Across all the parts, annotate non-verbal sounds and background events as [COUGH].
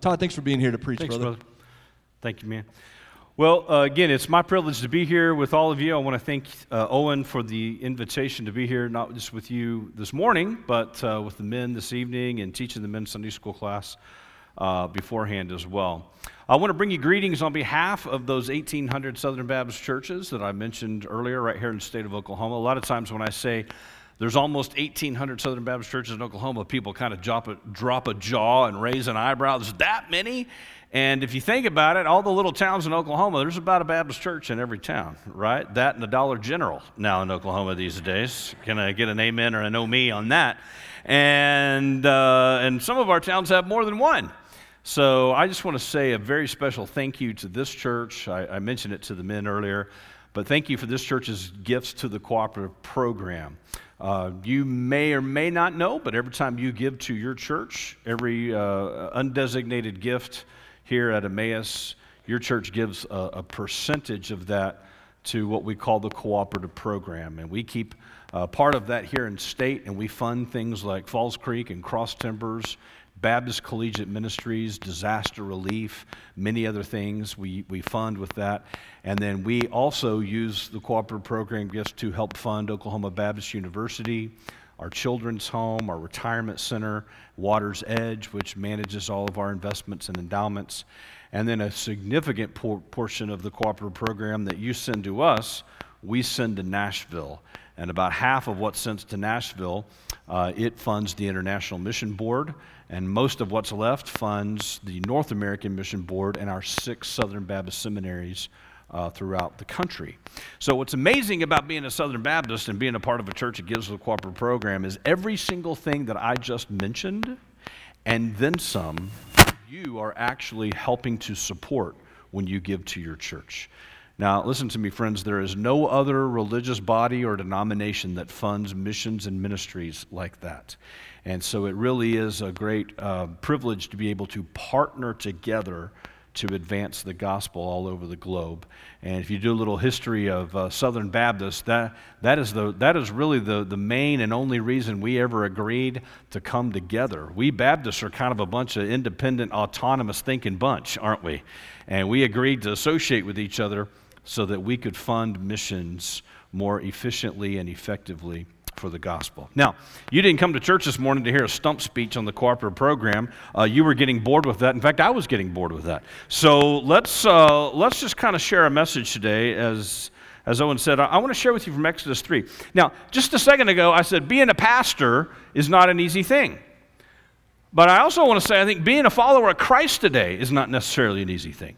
Todd, thanks for being here to preach, Thanks, brother. brother. Thank you, man. Well, uh, again, it's my privilege to be here with all of you. I want to thank uh, Owen for the invitation to be here, not just with you this morning, but uh, with the men this evening and teaching the men's Sunday school class uh, beforehand as well. I want to bring you greetings on behalf of those 1,800 Southern Baptist churches that I mentioned earlier, right here in the state of Oklahoma. A lot of times when I say there's almost 1,800 Southern Baptist churches in Oklahoma, people kind of drop a, drop a jaw and raise an eyebrow. There's that many? And if you think about it, all the little towns in Oklahoma, there's about a Baptist church in every town, right? That and the Dollar General now in Oklahoma these days. Can I get an amen or a no me on that? And, uh, and some of our towns have more than one. So I just want to say a very special thank you to this church. I, I mentioned it to the men earlier, but thank you for this church's gifts to the cooperative program. Uh, you may or may not know, but every time you give to your church, every uh, undesignated gift here at Emmaus, your church gives a, a, percentage of that to what we call the cooperative program. And we keep uh, part of that here in state, and we fund things like Falls Creek and Cross Timbers Baptist Collegiate Ministries, disaster relief, many other things we, we fund with that. And then we also use the cooperative program just to help fund Oklahoma Baptist University, our children's home, our retirement center, Water's Edge, which manages all of our investments and endowments. And then a significant por- portion of the cooperative program that you send to us, we send to Nashville. And about half of what's sent to Nashville, uh, it funds the International Mission Board and most of what's left funds the North American Mission Board and our six Southern Baptist seminaries uh, throughout the country. So, what's amazing about being a Southern Baptist and being a part of a church that gives a cooperative program is every single thing that I just mentioned and then some, you are actually helping to support when you give to your church. Now, listen to me, friends. There is no other religious body or denomination that funds missions and ministries like that. And so it really is a great uh, privilege to be able to partner together to advance the gospel all over the globe. And if you do a little history of uh, Southern Baptists, that, that, is the, that is really the, the main and only reason we ever agreed to come together. We Baptists are kind of a bunch of independent, autonomous thinking bunch, aren't we? And we agreed to associate with each other so that we could fund missions more efficiently and effectively for the gospel. Now, you didn't come to church this morning to hear a stump speech on the cooperative program. Uh, you were getting bored with that. In fact, I was getting bored with that. So let's, uh, let's just kind of share a message today as. As Owen said, I, I want to share with you from Exodus 3. Now, just a second ago, I said being a pastor is not an easy thing. But I also want to say I think being a follower of Christ today is not necessarily an easy thing.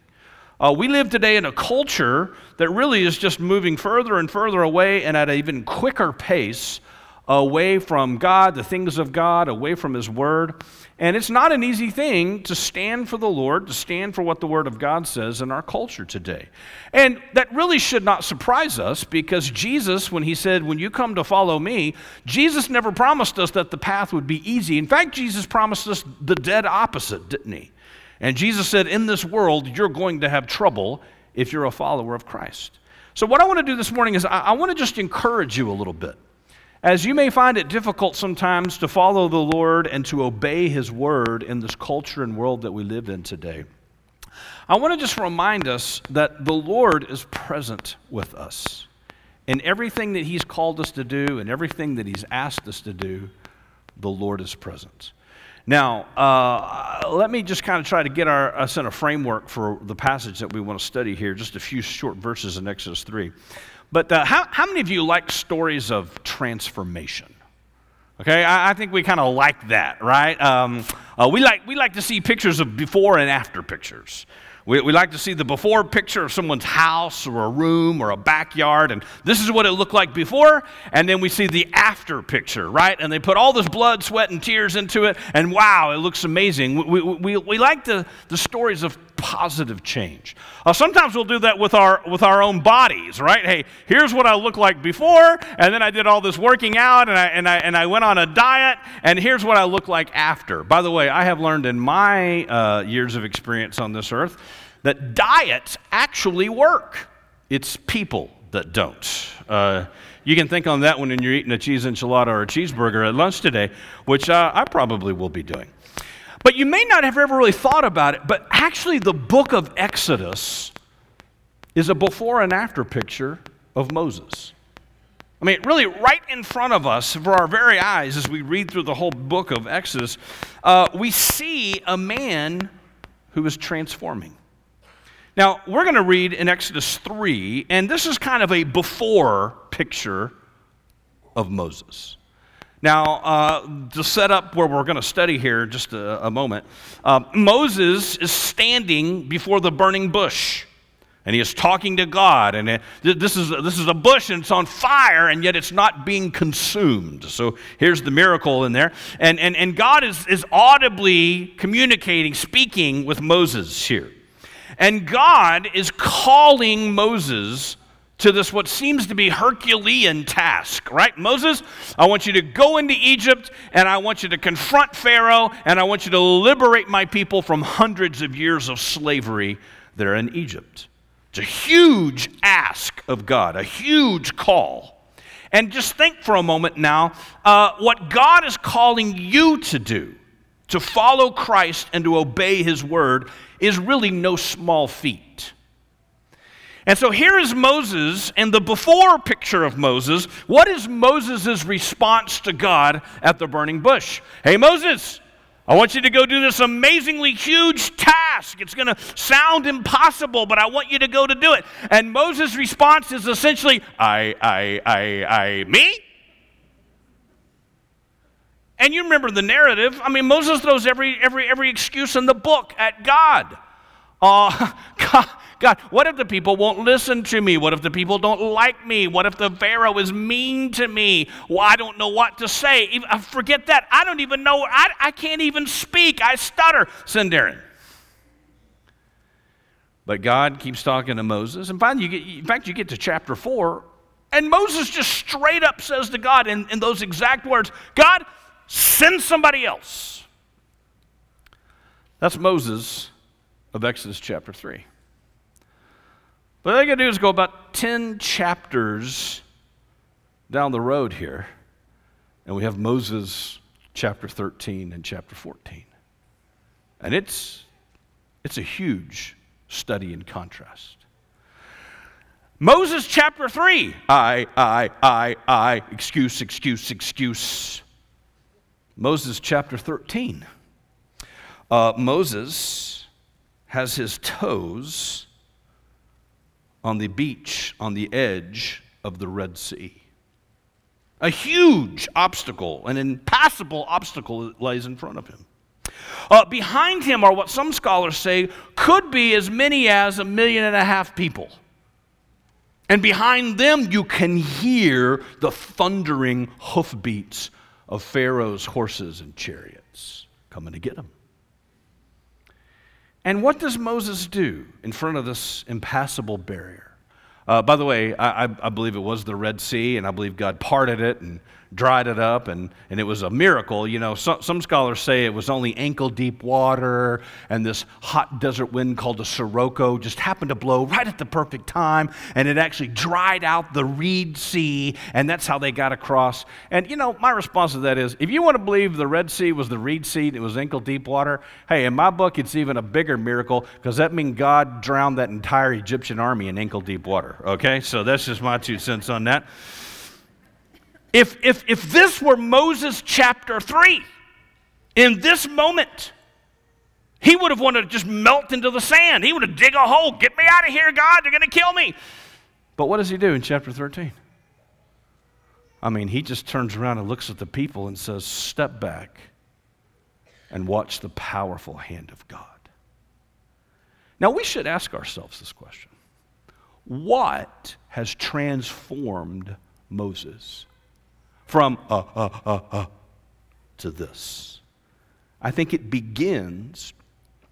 Uh, we live today in a culture that really is just moving further and further away and at an even quicker pace away from God, the things of God, away from His Word. And it's not an easy thing to stand for the Lord, to stand for what the Word of God says in our culture today. And that really should not surprise us because Jesus, when He said, When you come to follow me, Jesus never promised us that the path would be easy. In fact, Jesus promised us the dead opposite, didn't He? And Jesus said, In this world, you're going to have trouble if you're a follower of Christ. So, what I want to do this morning is I, I want to just encourage you a little bit. As you may find it difficult sometimes to follow the Lord and to obey His word in this culture and world that we live in today, I want to just remind us that the Lord is present with us. In everything that He's called us to do and everything that He's asked us to do, the Lord is present. Now, uh, let me just kind of try to get our, us in a framework for the passage that we want to study here, just a few short verses in Exodus 3. But uh, how, how many of you like stories of transformation? Okay, I, I think we kind of like that, right? Um, uh, we, like, we like to see pictures of before and after pictures. We, we like to see the before picture of someone's house or a room or a backyard, and this is what it looked like before, and then we see the after picture, right? And they put all this blood, sweat, and tears into it, and wow, it looks amazing. We, we, we, we like the, the stories of positive change. Uh, sometimes we'll do that with our, with our own bodies, right? Hey, here's what I looked like before, and then I did all this working out, and I, and I, and I went on a diet, and here's what I look like after. By the way, I have learned in my uh, years of experience on this earth that diets actually work. It's people that don't. Uh, you can think on that one when you're eating a cheese enchilada or a cheeseburger at lunch today, which uh, I probably will be doing. But you may not have ever really thought about it, but actually, the book of Exodus is a before and after picture of Moses. I mean, really, right in front of us, for our very eyes, as we read through the whole book of Exodus, uh, we see a man who is transforming. Now, we're going to read in Exodus 3, and this is kind of a before picture of Moses. Now, uh, to set up where we're going to study here just a, a moment, uh, Moses is standing before the burning bush. And he is talking to God, and this is, this is a bush and it's on fire, and yet it's not being consumed. So here's the miracle in there. And, and, and God is, is audibly communicating, speaking with Moses here. And God is calling Moses to this what seems to be Herculean task, right? Moses, I want you to go into Egypt and I want you to confront Pharaoh and I want you to liberate my people from hundreds of years of slavery there in Egypt. It's a huge ask of God, a huge call. And just think for a moment now uh, what God is calling you to do, to follow Christ and to obey his word, is really no small feat. And so here is Moses and the before picture of Moses. What is Moses' response to God at the burning bush? Hey, Moses, I want you to go do this amazingly huge task. It's going to sound impossible, but I want you to go to do it. And Moses' response is essentially, I, I, I, I, me? And you remember the narrative. I mean, Moses throws every, every, every excuse in the book at God. Uh, [LAUGHS] God, God, what if the people won't listen to me? What if the people don't like me? What if the Pharaoh is mean to me? Well, I don't know what to say. Uh, forget that. I don't even know. I, I can't even speak. I stutter. Send Aaron. But God keeps talking to Moses. And finally, you get, in fact, you get to chapter 4, and Moses just straight up says to God in, in those exact words God, send somebody else. That's Moses of Exodus chapter 3. But all I got to do is go about 10 chapters down the road here, and we have Moses chapter 13 and chapter 14. And it's, it's a huge study in contrast. Moses chapter 3, I, I, I, I, excuse, excuse, excuse. Moses chapter 13. Uh, Moses has his toes on the beach on the edge of the Red Sea. A huge obstacle, an impassable obstacle lies in front of him. Uh, behind him are what some scholars say could be as many as a million and a half people. And behind them, you can hear the thundering hoofbeats of Pharaoh's horses and chariots coming to get him. And what does Moses do in front of this impassable barrier? Uh, by the way, I, I, believe it was the Red Sea, and I believe God parted it and dried it up, and, and it was a miracle. You know, so, some scholars say it was only ankle deep water, and this hot desert wind called a sirocco just happened to blow right at the perfect time, and it actually dried out the Reed Sea, and that's how they got across. And, you know, my response to that is if you want to believe the Red Sea was the Reed Sea and it was ankle deep water, hey, in my book, it's even a bigger miracle because that means God drowned that entire Egyptian army in ankle deep water, okay? So that's just my two cents on that. If, if, if this were Moses chapter 3, in this moment, he would have wanted to just melt into the sand. He would have dig a hole. Get me out of here, God. They're going to kill me. But what does he do in chapter 13? I mean, he just turns around and looks at the people and says, Step back and watch the powerful hand of God. Now, we should ask ourselves this question What has transformed Moses? From uh, uh, uh, uh, to this. I think it begins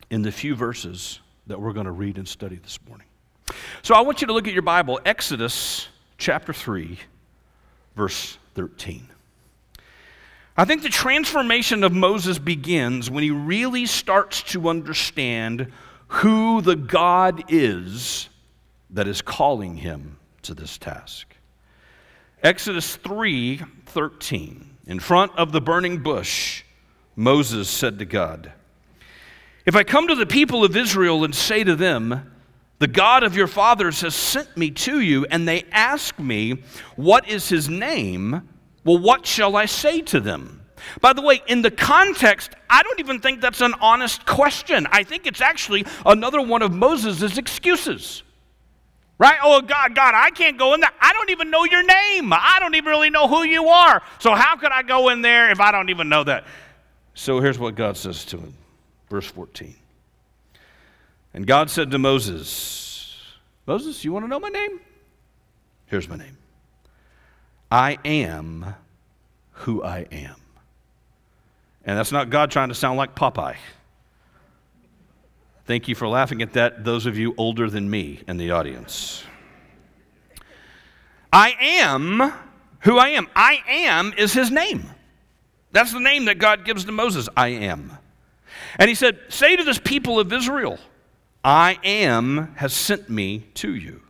in the few verses that we're going to read and study this morning. So I want you to look at your Bible, Exodus chapter 3, verse 13. I think the transformation of Moses begins when he really starts to understand who the God is that is calling him to this task. Exodus 3 13. In front of the burning bush, Moses said to God, If I come to the people of Israel and say to them, The God of your fathers has sent me to you, and they ask me, What is his name? Well, what shall I say to them? By the way, in the context, I don't even think that's an honest question. I think it's actually another one of Moses' excuses. Right? Oh, God, God, I can't go in there. I don't even know your name. I don't even really know who you are. So, how could I go in there if I don't even know that? So, here's what God says to him. Verse 14. And God said to Moses, Moses, you want to know my name? Here's my name I am who I am. And that's not God trying to sound like Popeye. Thank you for laughing at that, those of you older than me in the audience. I am who I am. I am is his name. That's the name that God gives to Moses. I am. And he said, Say to this people of Israel, I am has sent me to you.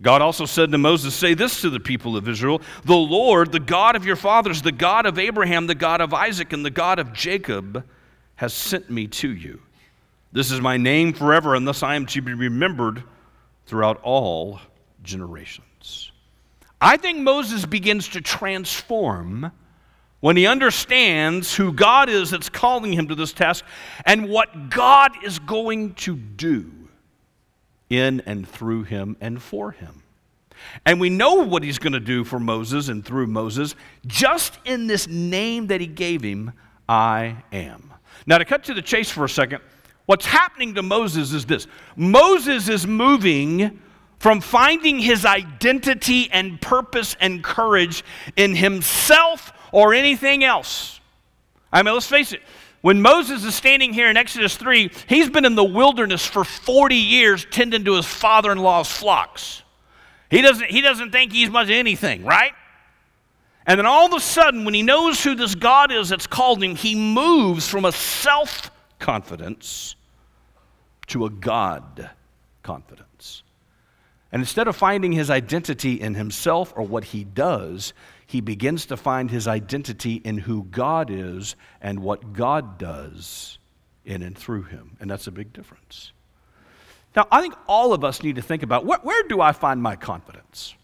God also said to Moses, Say this to the people of Israel The Lord, the God of your fathers, the God of Abraham, the God of Isaac, and the God of Jacob, has sent me to you. This is my name forever, and thus I am to be remembered throughout all generations. I think Moses begins to transform when he understands who God is that's calling him to this task and what God is going to do in and through him and for him. And we know what he's going to do for Moses and through Moses just in this name that he gave him, I am. Now, to cut to the chase for a second, what's happening to Moses is this Moses is moving from finding his identity and purpose and courage in himself or anything else. I mean, let's face it. When Moses is standing here in Exodus 3, he's been in the wilderness for 40 years tending to his father in law's flocks. He doesn't, he doesn't think he's much anything, right? And then all of a sudden, when he knows who this God is that's called him, he moves from a self confidence to a God confidence. And instead of finding his identity in himself or what he does, he begins to find his identity in who God is and what God does in and through him. And that's a big difference. Now, I think all of us need to think about where, where do I find my confidence?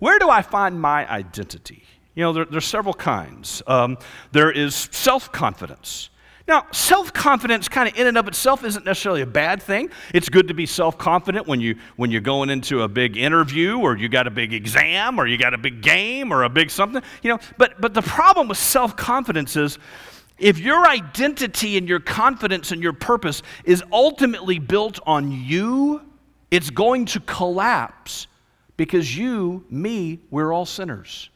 Where do I find my identity? You know, there, there's several kinds. Um, there is self confidence. Now, self confidence, kind of in and of itself, isn't necessarily a bad thing. It's good to be self confident when, you, when you're going into a big interview or you got a big exam or you got a big game or a big something. You know, but, but the problem with self confidence is if your identity and your confidence and your purpose is ultimately built on you, it's going to collapse because you, me, we're all sinners.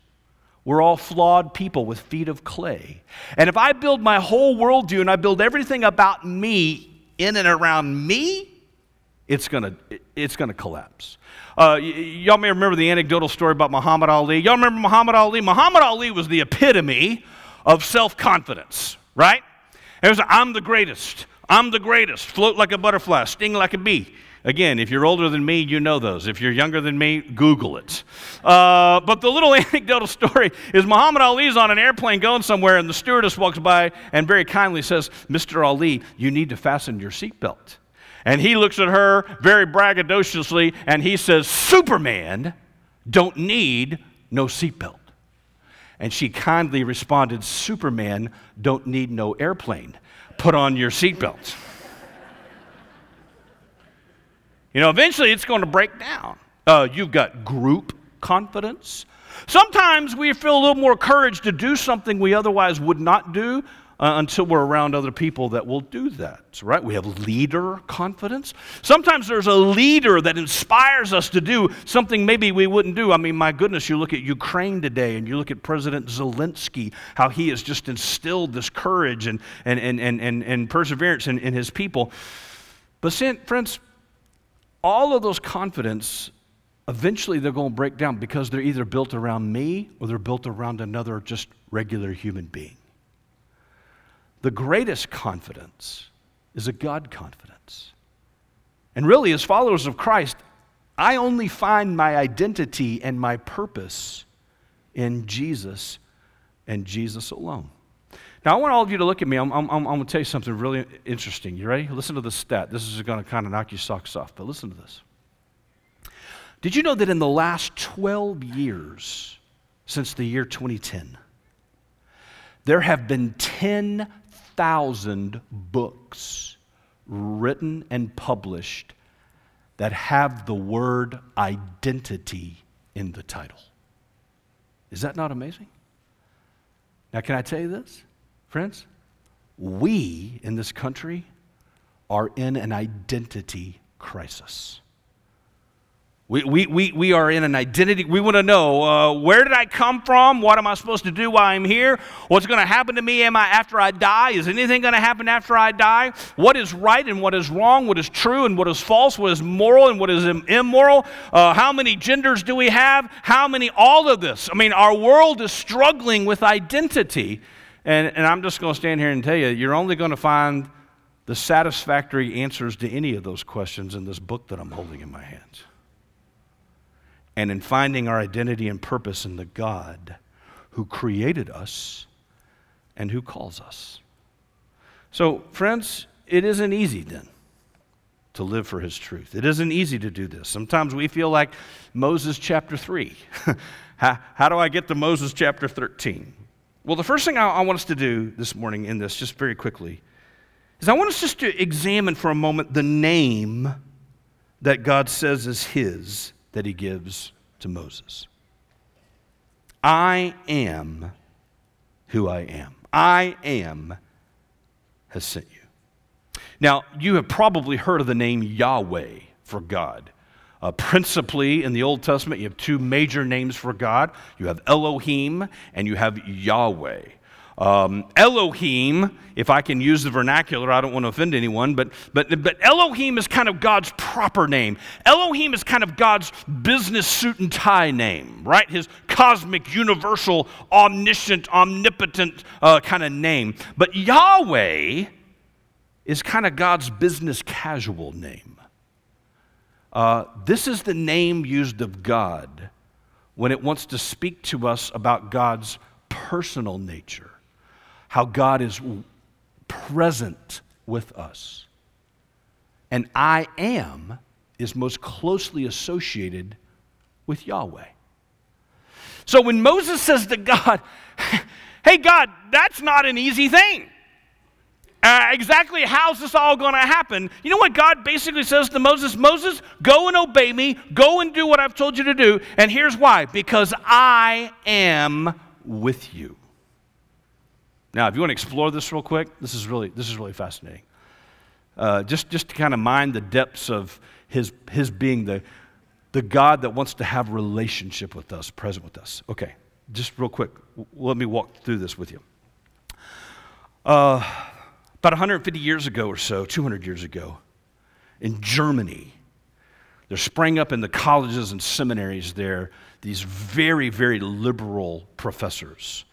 We're all flawed people with feet of clay. And if I build my whole worldview and I build everything about me in and around me, it's going to it's gonna collapse. Uh, y- y'all may remember the anecdotal story about Muhammad Ali. Y'all remember Muhammad Ali? Muhammad Ali was the epitome of self confidence, right? It was, I'm the greatest. I'm the greatest. Float like a butterfly, sting like a bee. Again, if you're older than me, you know those. If you're younger than me, Google it. Uh, but the little [LAUGHS] anecdotal story is Muhammad Ali's on an airplane going somewhere, and the stewardess walks by and very kindly says, Mr. Ali, you need to fasten your seatbelt. And he looks at her very braggadociously and he says, Superman don't need no seatbelt. And she kindly responded, Superman don't need no airplane. Put on your seatbelt. You know, eventually it's going to break down. Uh, you've got group confidence. Sometimes we feel a little more courage to do something we otherwise would not do uh, until we're around other people that will do that, right? We have leader confidence. Sometimes there's a leader that inspires us to do something maybe we wouldn't do. I mean, my goodness, you look at Ukraine today and you look at President Zelensky, how he has just instilled this courage and, and, and, and, and, and perseverance in, in his people. But, friends, all of those confidence, eventually they're going to break down because they're either built around me or they're built around another just regular human being. The greatest confidence is a God confidence. And really, as followers of Christ, I only find my identity and my purpose in Jesus and Jesus alone. Now, I want all of you to look at me. I'm, I'm, I'm going to tell you something really interesting. You ready? Listen to this stat. This is going to kind of knock your socks off, but listen to this. Did you know that in the last 12 years, since the year 2010, there have been 10,000 books written and published that have the word identity in the title? Is that not amazing? Now, can I tell you this, friends? We in this country are in an identity crisis. We, we, we, we are in an identity. We want to know uh, where did I come from? What am I supposed to do while I'm here? What's going to happen to me am I, after I die? Is anything going to happen after I die? What is right and what is wrong? What is true and what is false? What is moral and what is immoral? Uh, how many genders do we have? How many? All of this. I mean, our world is struggling with identity. And, and I'm just going to stand here and tell you, you're only going to find the satisfactory answers to any of those questions in this book that I'm holding in my hands and in finding our identity and purpose in the God who created us and who calls us. So, friends, it isn't easy then to live for his truth. It isn't easy to do this. Sometimes we feel like Moses chapter 3. [LAUGHS] how, how, do I get to Moses chapter 13? Well, the first thing I, I want us to do this morning in this, just very quickly, is I want us just to examine for a moment the name that God says is his that he gives to Moses I am who I am. I am has sent you. Now, you have probably heard of the name Yahweh for God. Uh, principally in the Old Testament, you have two major names for God you have Elohim and you have Yahweh. Um, Elohim, if I can use the vernacular, I don't want to offend anyone, but, but, but Elohim is kind of God's proper name. Elohim is kind of God's business suit and tie name, right? His cosmic, universal, omniscient, omnipotent uh, kind of name. But Yahweh is kind of God's business casual name. Uh, this is the name used of God when it wants to speak to us about God's personal nature how God is present with us. And I am is most closely associated with Yahweh. So when Moses says to God, [LAUGHS] Hey, God, that's not an easy thing. Uh, exactly how's this all going to happen? You know what God basically says to Moses? Moses, go and obey me, go and do what I've told you to do. And here's why because I am with you. Now, if you want to explore this real quick, this is really, this is really fascinating. Uh, just, just to kind of mind the depths of his, his being the, the God that wants to have relationship with us, present with us. Okay, just real quick, let me walk through this with you. Uh, about 150 years ago or so, 200 years ago, in Germany, there sprang up in the colleges and seminaries there these very, very liberal professors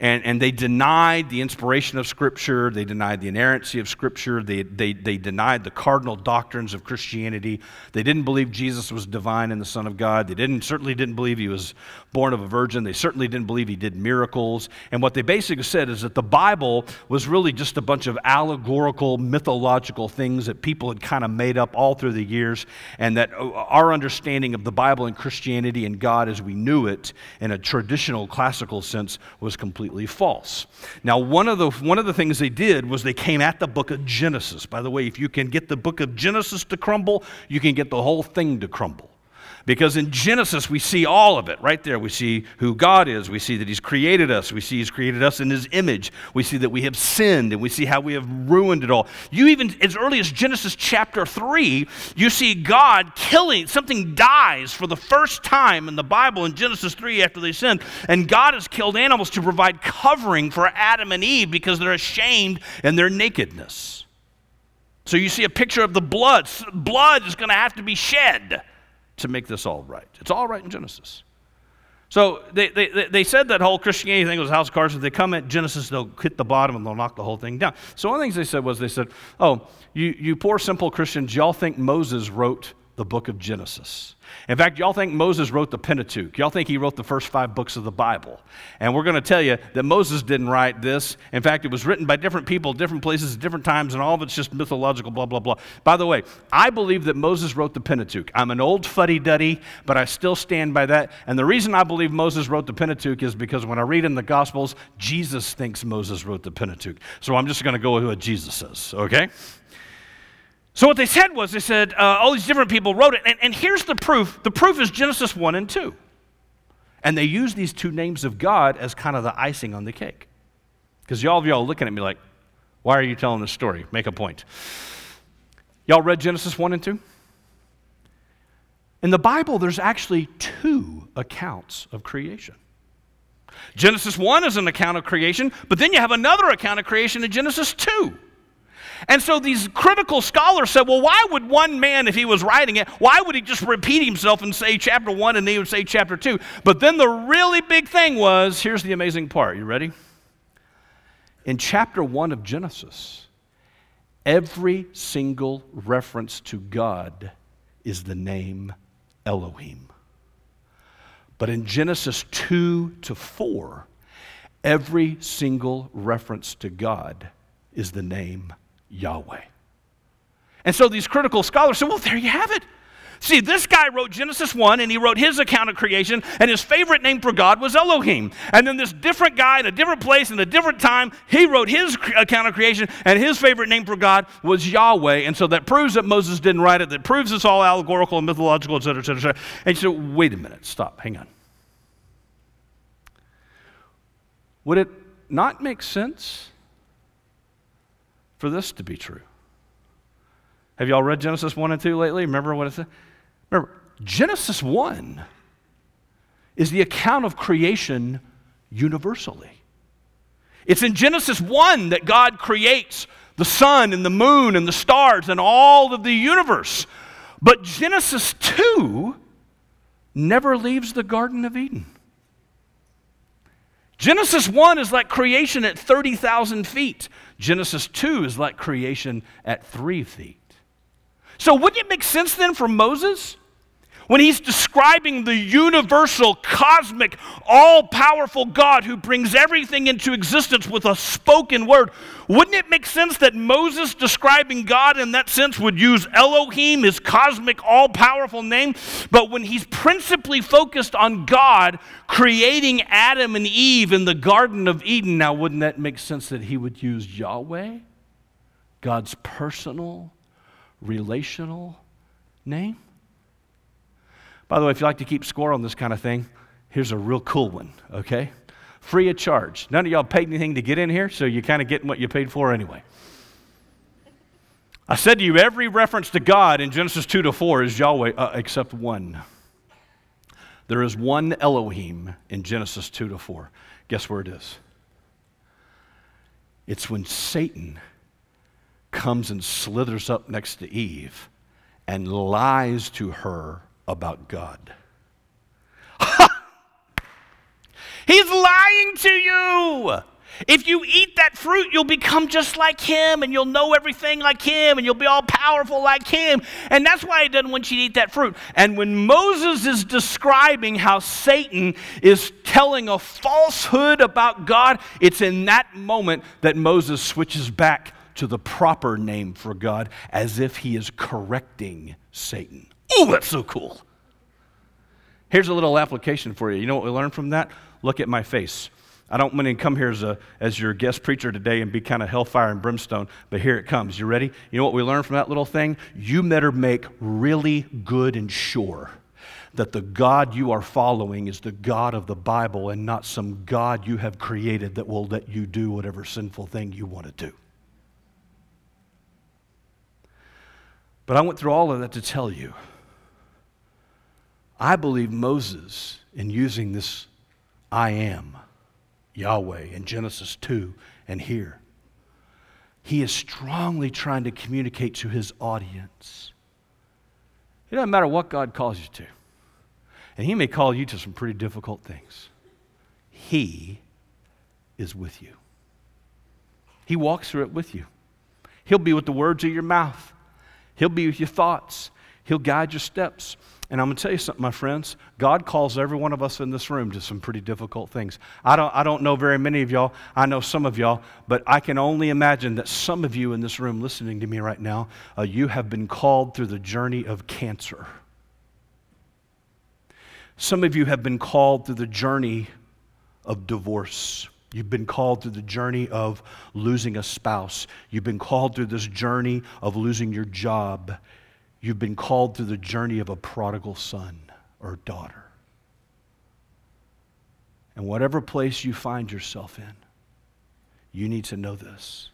and, and they denied the inspiration of Scripture. They denied the inerrancy of Scripture. They, they, they denied the cardinal doctrines of Christianity. They didn't believe Jesus was divine and the Son of God. They didn't, certainly didn't believe he was born of a virgin. They certainly didn't believe he did miracles. And what they basically said is that the Bible was really just a bunch of allegorical, mythological things that people had kind of made up all through the years, and that uh, our understanding of the Bible and Christianity and God as we knew it in a traditional classical sense was completely completely false. Now, one of, the, one of the things they did was they came at the book of Genesis. By the way, if you can get the book of Genesis to crumble, you can get the whole thing to crumble. Because in Genesis, we see all of it right there. We see who God is. We see that He's created us. We see He's created us in His image. We see that we have sinned and we see how we have ruined it all. You even, as early as Genesis chapter 3, you see God killing, something dies for the first time in the Bible in Genesis 3 after they sinned. And God has killed animals to provide covering for Adam and Eve because they're ashamed in their nakedness. So you see a picture of the blood. Blood is going to have to be shed to make this all right. It's all right in Genesis. So they, they, they said that whole Christianity thing was house of cards. If they come at Genesis, they'll hit the bottom and they'll knock the whole thing down. So one of the things they said was they said, oh, you, you poor simple Christians, y'all think Moses wrote the book of Genesis. In fact, y'all think Moses wrote the Pentateuch. Y'all think he wrote the first five books of the Bible. And we're going to tell you that Moses didn't write this. In fact, it was written by different people, different places, different times, and all of it's just mythological, blah, blah, blah. By the way, I believe that Moses wrote the Pentateuch. I'm an old fuddy duddy, but I still stand by that. And the reason I believe Moses wrote the Pentateuch is because when I read in the Gospels, Jesus thinks Moses wrote the Pentateuch. So I'm just going to go with what Jesus says, okay? So what they said was, they said, uh, all these different people wrote it. And, and here's the proof. The proof is Genesis 1 and 2. And they use these two names of God as kind of the icing on the cake. Because y'all of y'all looking at me like, why are you telling this story? Make a point. Y'all read Genesis 1 and 2? In the Bible, there's actually two accounts of creation. Genesis 1 is an account of creation, but then you have another account of creation in Genesis 2. And so these critical scholars said, well, why would one man, if he was writing it, why would he just repeat himself and say chapter one and then he would say chapter two? But then the really big thing was here's the amazing part. You ready? In chapter one of Genesis, every single reference to God is the name Elohim. But in Genesis 2 to 4, every single reference to God is the name Yahweh. And so these critical scholars said, well, there you have it. See, this guy wrote Genesis 1 and he wrote his account of creation, and his favorite name for God was Elohim. And then this different guy in a different place in a different time, he wrote his account of creation, and his favorite name for God was Yahweh. And so that proves that Moses didn't write it, that proves it's all allegorical and mythological, et cetera, et cetera, et cetera. And wait a minute, stop, hang on. Would it not make sense for this to be true. Have y'all read Genesis 1 and 2 lately? Remember what it said? Remember, Genesis 1 is the account of creation universally. It's in Genesis 1 that God creates the sun and the moon and the stars and all of the universe. But Genesis 2 never leaves the Garden of Eden. Genesis 1 is like creation at 30,000 feet. Genesis 2 is like creation at three feet. So, wouldn't it make sense then for Moses? When he's describing the universal, cosmic, all powerful God who brings everything into existence with a spoken word, wouldn't it make sense that Moses describing God in that sense would use Elohim, his cosmic, all powerful name? But when he's principally focused on God creating Adam and Eve in the Garden of Eden, now wouldn't that make sense that he would use Yahweh, God's personal, relational name? By the way, if you like to keep score on this kind of thing, here's a real cool one, okay? Free of charge. None of y'all paid anything to get in here, so you're kind of getting what you paid for anyway. I said to you, every reference to God in Genesis 2 to 4 is Yahweh, uh, except one. There is one Elohim in Genesis 2 to 4. Guess where it is? It's when Satan comes and slithers up next to Eve and lies to her about God. [LAUGHS] He's lying to you. If you eat that fruit, you'll become just like him and you'll know everything like him and you'll be all powerful like him. And that's why he doesn't want you to eat that fruit. And when Moses is describing how Satan is telling a falsehood about God, it's in that moment that Moses switches back to the proper name for God as if he is correcting Satan. Oh, that's so cool. Here's a little application for you. You know what we learned from that? Look at my face. I don't want to come here as, a, as your guest preacher today and be kind of hellfire and brimstone, but here it comes. You ready? You know what we learned from that little thing? You better make really good and sure that the God you are following is the God of the Bible and not some God you have created that will let you do whatever sinful thing you want to do. But I went through all of that to tell you I believe Moses, in using this I am, Yahweh, in Genesis 2 and here, he is strongly trying to communicate to his audience. It doesn't matter what God calls you to, and he may call you to some pretty difficult things. He is with you. He walks through it with you. He'll be with the words of your mouth. He'll be with your thoughts. He'll guide your steps. And I'm going to tell you something, my friends. God calls every one of us in this room to some pretty difficult things. I don't, I don't know very many of y'all. I know some of y'all, but I can only imagine that some of you in this room listening to me right now, uh, you have been called through the journey of cancer. Some of you have been called through the journey of divorce. You've been called through the journey of losing a spouse. You've been called through this journey of losing your job. You've been called through the journey of a prodigal son or daughter. And whatever place you find yourself in, you need to know this.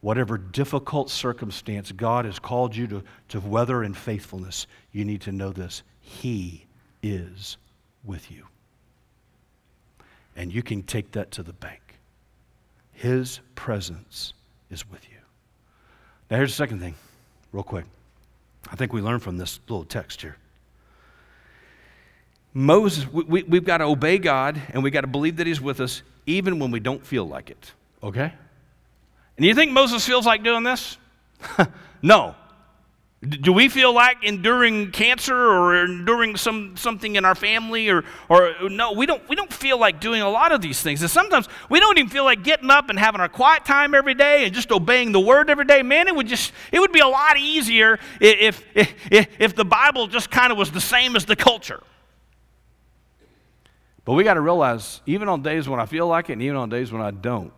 Whatever difficult circumstance God has called you to, to weather in faithfulness, you need to know this. He is with you. And you can take that to the bank. His presence is with you. Now, here's the second thing, real quick. I think we learn from this little text here. Moses, we, we, have got to obey God and we've got to believe that He's with us even when we don't feel like it, okay? And you think Moses feels like doing this? [LAUGHS] no. Do we feel like enduring cancer or enduring some, something in our family or, or no, we don't, we don't feel like doing a lot of these things. And sometimes we don't even feel like getting up and having our quiet time every day and just obeying the word every day. Man, it would just, it would be a lot easier if, if, if, if the Bible just kind of was the same as the culture. But we got to realize, even on days when I feel like it and even on days when I don't,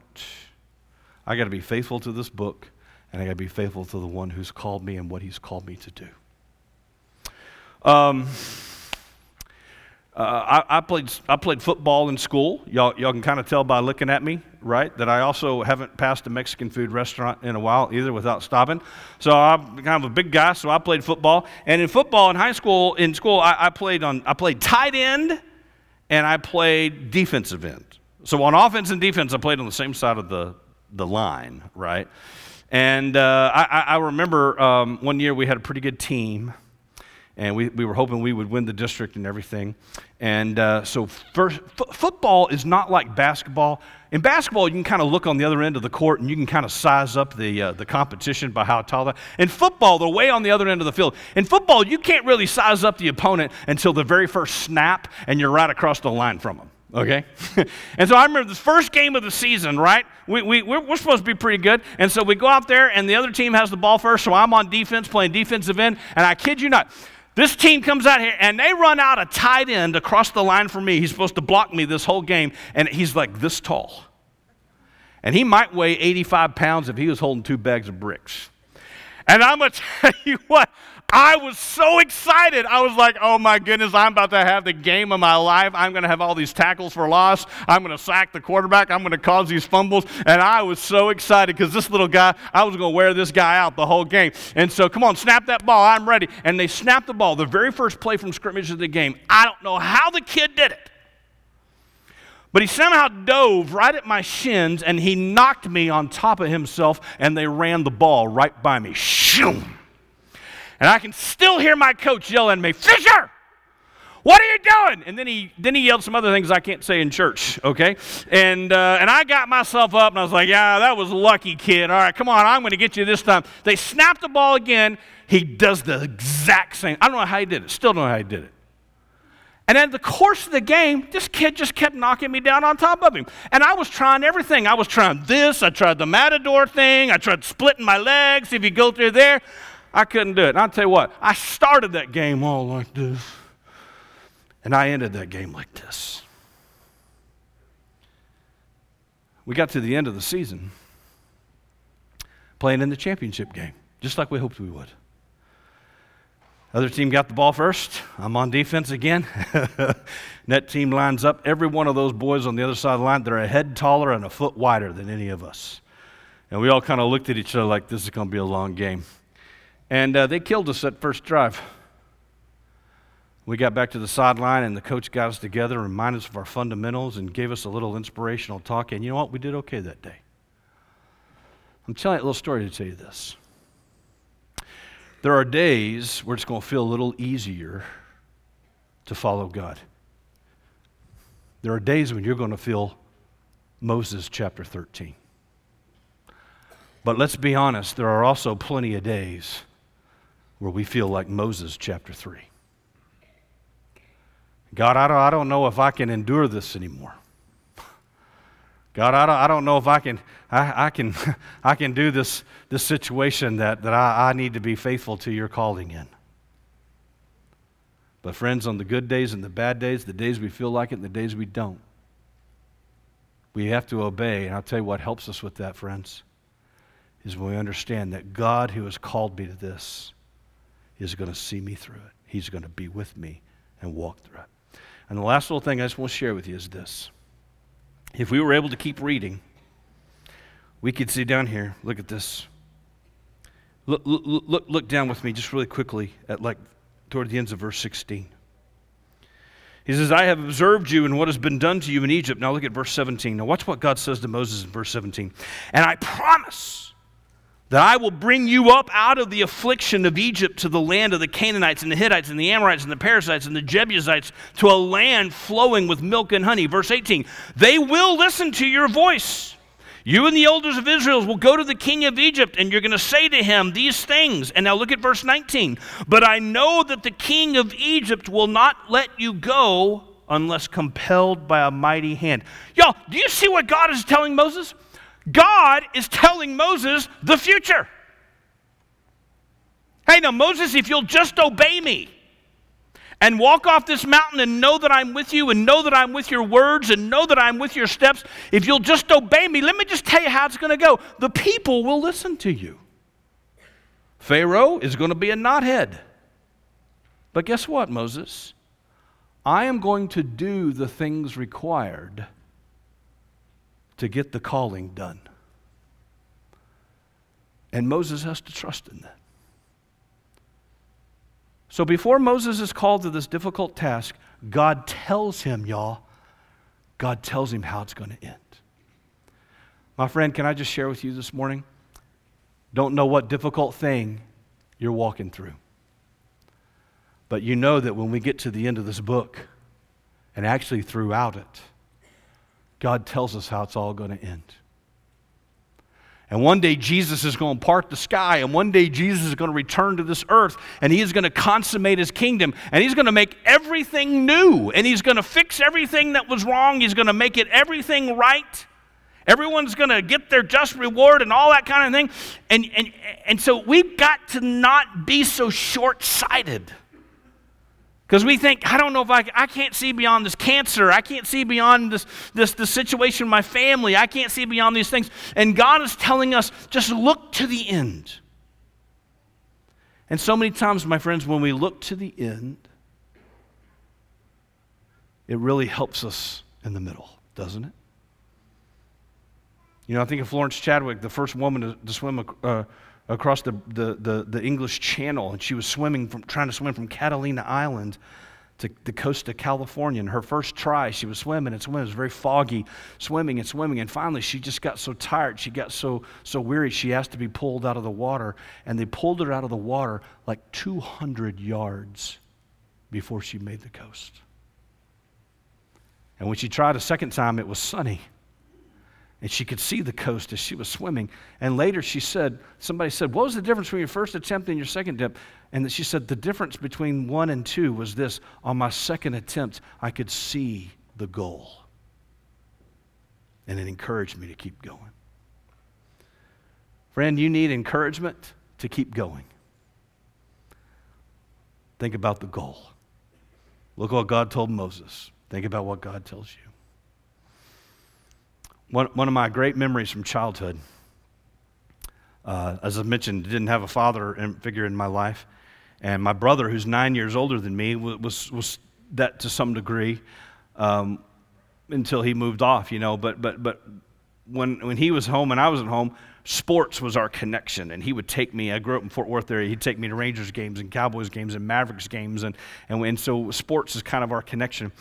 I got to be faithful to this book and I got to be faithful to the one who's called me and what he's called me to do. Um, uh, I, I, played, I played football in school. Y'all, y'all can kind of tell by looking at me, right? That I also haven't passed a Mexican food restaurant in a while either without stopping. So I'm kind of a big guy, so I played football. And in football in high school, in school, I, I played on I played tight end and I played defensive end. So on offense and defense, I played on the same side of the, the line, right? And uh, I, I, remember um, one year we had a pretty good team, and we, we were hoping we would win the district and everything. And uh, so, first, f- football is not like basketball. In basketball, you can kind of look on the other end of the court and you can kind of size up the, uh, the competition by how tall they are. In football, they're way on the other end of the field. In football, you can't really size up the opponent until the very first snap and you're right across the line from them okay? [LAUGHS] and so I remember the first game of the season, right? We, we, we're, we're, supposed to be pretty good. And so we go out there, and the other team has the ball first, so I'm on defense playing defensive end. And I kid you not, this team comes out here, and they run out a tight end across the line for me. He's supposed to block me this whole game, and he's like this tall. And he might weigh 85 pounds if he was holding two bags of bricks. And I'm going to tell you what, I was so excited. I was like, oh my goodness, I'm about to have the game of my life. I'm going to have all these tackles for loss. I'm going to sack the quarterback. I'm going to cause these fumbles. And I was so excited because this little guy, I was going to wear this guy out the whole game. And so, come on, snap that ball. I'm ready. And they snapped the ball. The very first play from scrimmage of the game. I don't know how the kid did it. But he somehow dove right at my shins and he knocked me on top of himself and they ran the ball right by me. Shoom! And I can still hear my coach yelling at me, Fisher, what are you doing? And then he then he yelled some other things I can't say in church, okay? And uh, and I got myself up and I was like, yeah, that was lucky, kid. All right, come on, I'm going to get you this time. They snapped the ball again. He does the exact same. I don't know how he did it. Still don't know how he did it. And in the course of the game, this kid just kept knocking me down on top of him. And I was trying everything. I was trying this. I tried the matador thing. I tried splitting my legs. If you go through there, I couldn't do it. And I'll tell you what, I started that game all like this, and I ended that game like this. We got to the end of the season playing in the championship game, just like we hoped we would. Other team got the ball first. I'm on defense again. [LAUGHS] that team lines up. Every one of those boys on the other side of the line, they're a head taller and a foot wider than any of us. And we all kind of looked at each other like this is going to be a long game. And uh, they killed us that first drive. We got back to the sideline, and the coach got us together, and reminded us of our fundamentals, and gave us a little inspirational talk. And you know what? We did okay that day. I'm telling you a little story to tell you this. There are days where it's going to feel a little easier to follow God. There are days when you're going to feel Moses chapter 13. But let's be honest, there are also plenty of days where we feel like Moses, chapter 3. God, I don't, I don't know if I can endure this anymore. God, I don't, I don't know if I can, I, I can, [LAUGHS] I can do this, this situation that, that I, I need to be faithful to your calling in. But, friends, on the good days and the bad days, the days we feel like it and the days we don't, we have to obey. And I'll tell you what helps us with that, friends, is when we understand that God, who has called me to this, is going to see me through it. He's going to be with me and walk through it. And the last little thing I just want to share with you is this. If we were able to keep reading, we could see down here, look at this. Look, look, look, look down with me just really quickly at like toward the ends of verse 16. He says, I have observed you and what has been done to you in Egypt. Now look at verse 17. Now watch what God says to Moses in verse 17. And I promise that I will bring you up out of the affliction of Egypt to the land of the Canaanites and the Hittites and the Amorites and the Perizzites and the Jebusites to a land flowing with milk and honey. Verse 18. They will listen to your voice you and the elders of Israel will go to the king of Egypt, and you're going to say to him these things. And now look at verse 19. But I know that the king of Egypt will not let you go unless compelled by a mighty hand. Y'all, do you see what God is telling Moses? God is telling Moses the future. Hey, now, Moses, if you'll just obey me, and walk off this mountain and know that I'm with you and know that I'm with your words and know that I'm with your steps, if you'll just obey me, let me just tell you how it's going to go. The people will listen to you. Pharaoh is going to be a knothead. But guess what, Moses? I am going to do the things required to get the calling done. And Moses has to trust in that. So before Moses is called to this difficult task, God tells him, y'all, God tells him how it's going to end. My friend, can I just share with you this morning? Don't know what difficult thing you're walking through. But you know that when we get to the end of this book, and actually throughout it, God tells us how it's all going to end. And one day Jesus is going to part the sky, and one day Jesus is going to return to this earth, and he is going to consummate his kingdom, and he's going to make everything new, and he's going to fix everything that was wrong, he's going to make it everything right. Everyone's going to get their just reward and all that kind of thing. And, and, and so we've got to not be so short sighted. Because we think, I don't know if I, I can't see beyond this cancer. I can't see beyond this, this, this situation in my family. I can't see beyond these things. And God is telling us, just look to the end. And so many times, my friends, when we look to the end, it really helps us in the middle, doesn't it? You know, I think of Florence Chadwick, the first woman to, to swim uh, across the, the, the, the, English Channel, and she was swimming from, trying to swim from Catalina Island to the coast of California. And her first try, she was swimming and swimming. It was very foggy, swimming and swimming. And finally, she just got so tired, she got so, so weary, she asked to be pulled out of the water. And they pulled her out of the water like 200 yards before she made the coast. And when she tried a second time, it was sunny and she could see the coast as she was swimming. And later she said, somebody said, What was the difference between your first attempt and your second attempt? And she said, The difference between one and two was this on my second attempt, I could see the goal. And it encouraged me to keep going. Friend, you need encouragement to keep going. Think about the goal. Look what God told Moses. Think about what God tells you. One, one of my great memories from childhood, uh, as I mentioned, didn't have a father figure in my life. And my brother, who's nine years older than me, was, was that to some degree um, until he moved off, you know. But, but, but when, when he was home and I was at home, sports was our connection. And he would take me, I grew up in Fort Worth area, he'd take me to Rangers games and Cowboys games and Mavericks games. And, and, and so sports is kind of our connection.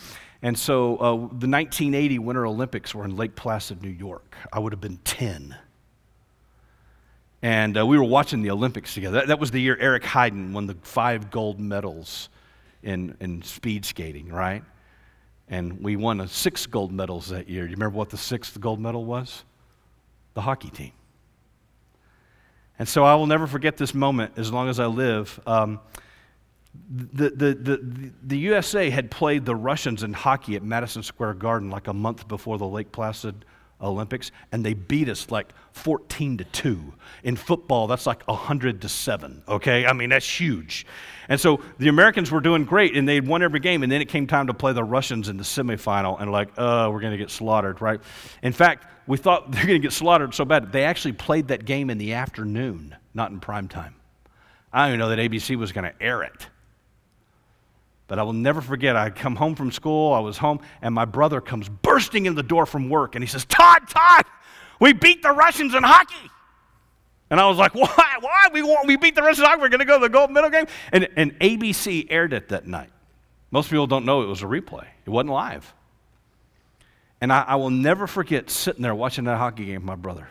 And so uh, the 1980 Winter Olympics were in Lake Placid, New York. I would have been 10. And uh, we were watching the Olympics together. That, that, was the year Eric Heiden won the five gold medals in, in speed skating, right? And we won six gold medals that year. Do you remember what the sixth gold medal was? The hockey team. And so I will never forget this moment as long as I live. Um, the, the, the, the USA had played the Russians in hockey at Madison Square Garden like a month before the Lake Placid Olympics, and they beat us like 14 to 2. In football, that's like 100 to 7, okay? I mean, that's huge. And so the Americans were doing great, and they'd won every game, and then it came time to play the Russians in the semifinal, and like, uh, we're going to get slaughtered, right? In fact, we thought [LAUGHS] they're going to get slaughtered so bad, they actually played that game in the afternoon, not in prime time. I didn't even know that ABC was going to air it. But I will never forget, I come home from school, I was home, and my brother comes bursting in the door from work, and he says, Todd, Todd, we beat the Russians in hockey. And I was like, [LAUGHS] why? Why? We, want, we beat the Russians in hockey. We're going to go to the gold medal game. And, and ABC aired it that night. Most people don't know it was a replay, it wasn't live. And I, I will never forget sitting there watching that hockey game with my brother.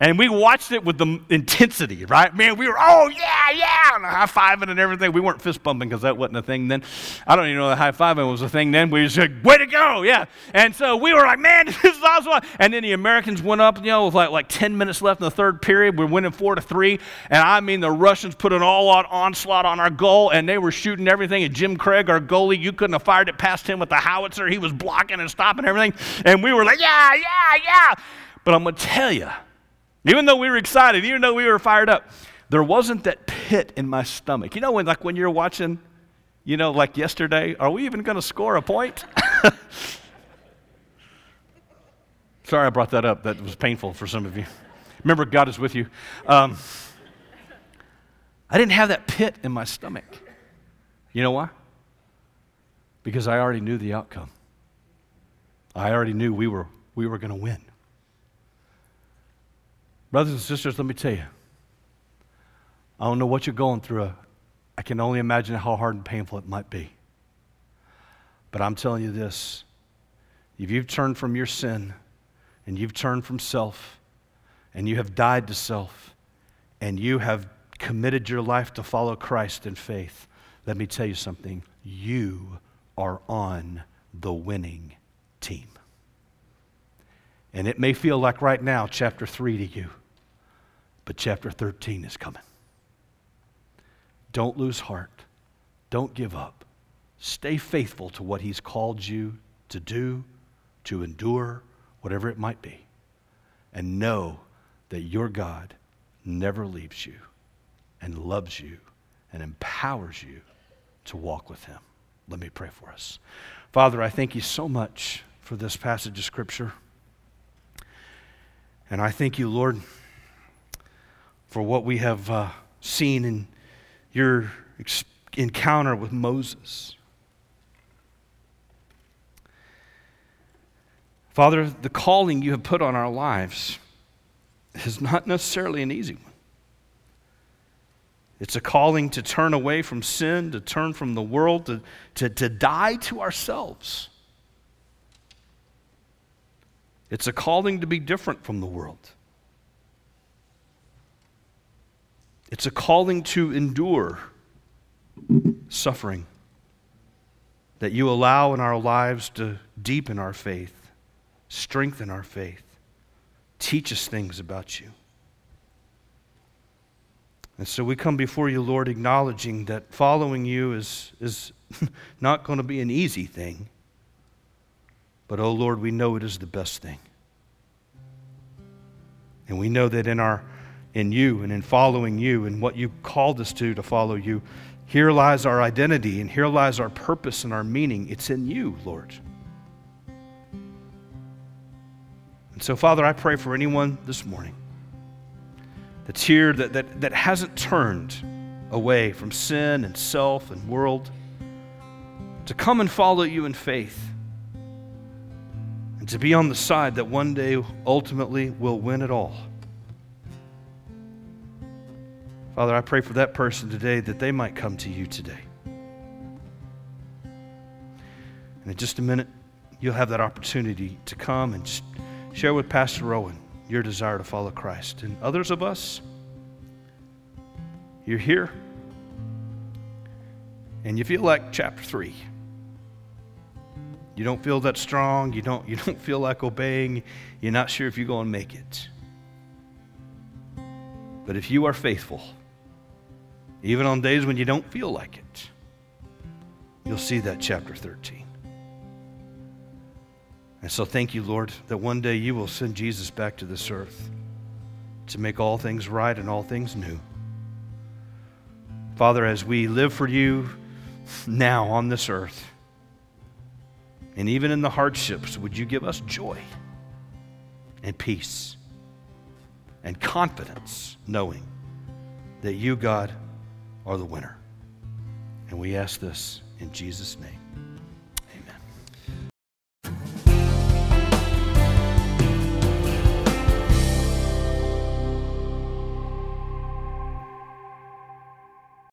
And we watched it with the intensity, right? Man, we were, oh, yeah, yeah, and high fiving and everything. We weren't fist bumping because that wasn't a thing then. I don't even know that high fiving was a thing then. We just like, way to go, yeah. And so we were like, man, [LAUGHS] this is awesome. And then the Americans went up, you know, with like, like 10 minutes left in the third period. We're winning four to three. And I mean, the Russians put an all out onslaught on our goal, and they were shooting everything. And Jim Craig, our goalie, you couldn't have fired it past him with the howitzer. He was blocking and stopping everything. And we were like, yeah, yeah, yeah. But I'm going to tell you, even though we were excited, even though we were fired up, there wasn't that pit in my stomach. You know, when like when you're watching, you know, like yesterday, are we even going to score a point? [LAUGHS] Sorry, I brought that up. That was painful for some of you. Remember, God is with you. Um, I didn't have that pit in my stomach. You know why? Because I already knew the outcome. I already knew we were, we were going to win. Brothers and sisters, let me tell you. I don't know what you're going through. I can only imagine how hard and painful it might be. But I'm telling you this if you've turned from your sin and you've turned from self and you have died to self and you have committed your life to follow Christ in faith, let me tell you something. You are on the winning team. And it may feel like right now, chapter 3 to you. But chapter 13 is coming. Don't lose heart. Don't give up. Stay faithful to what He's called you to do, to endure, whatever it might be. And know that your God never leaves you and loves you and empowers you to walk with Him. Let me pray for us. Father, I thank you so much for this passage of Scripture. And I thank you, Lord for what we have uh, seen in your ex- encounter with Moses. Father, the calling you have put on our lives is not necessarily an easy one. It's a calling to turn away from sin, to turn from the world, to, to, to die to ourselves. It's a calling to be different from the world. It's a calling to endure suffering that you allow in our lives to deepen our faith, strengthen our faith, teach us things about you. And so we come before you, Lord, acknowledging that following you is, is [LAUGHS] not going to be an easy thing. But, oh Lord, we know it is the best thing. And we know that in our in you and in following you and what you called us to to follow you. Here lies our identity and here lies our purpose and our meaning. It's in you, Lord. And so, Father, I pray for anyone this morning that's here that, that, that hasn't turned away from sin and self and world to come and follow you in faith and to be on the side that one day ultimately will win it all. Father, I pray for that person today that they might come to you today. And in just a minute, you'll have that opportunity to come and share with Pastor Owen your desire to follow Christ. And others of us, you're here and you feel like chapter 3. You don't feel that strong, you don't, you [LAUGHS] don't feel like obeying, you're not sure if you're going to make it. But if you are faithful, even on days when you don't feel like it, you'll see that chapter 13. And so thank you, Lord, that one day you will send Jesus back to this earth to make all things right and all things new. Father, as we live for you now on this earth, and even in the hardships, would you give us joy and peace and confidence, knowing that you, God, are the winner. And we ask this in Jesus' name.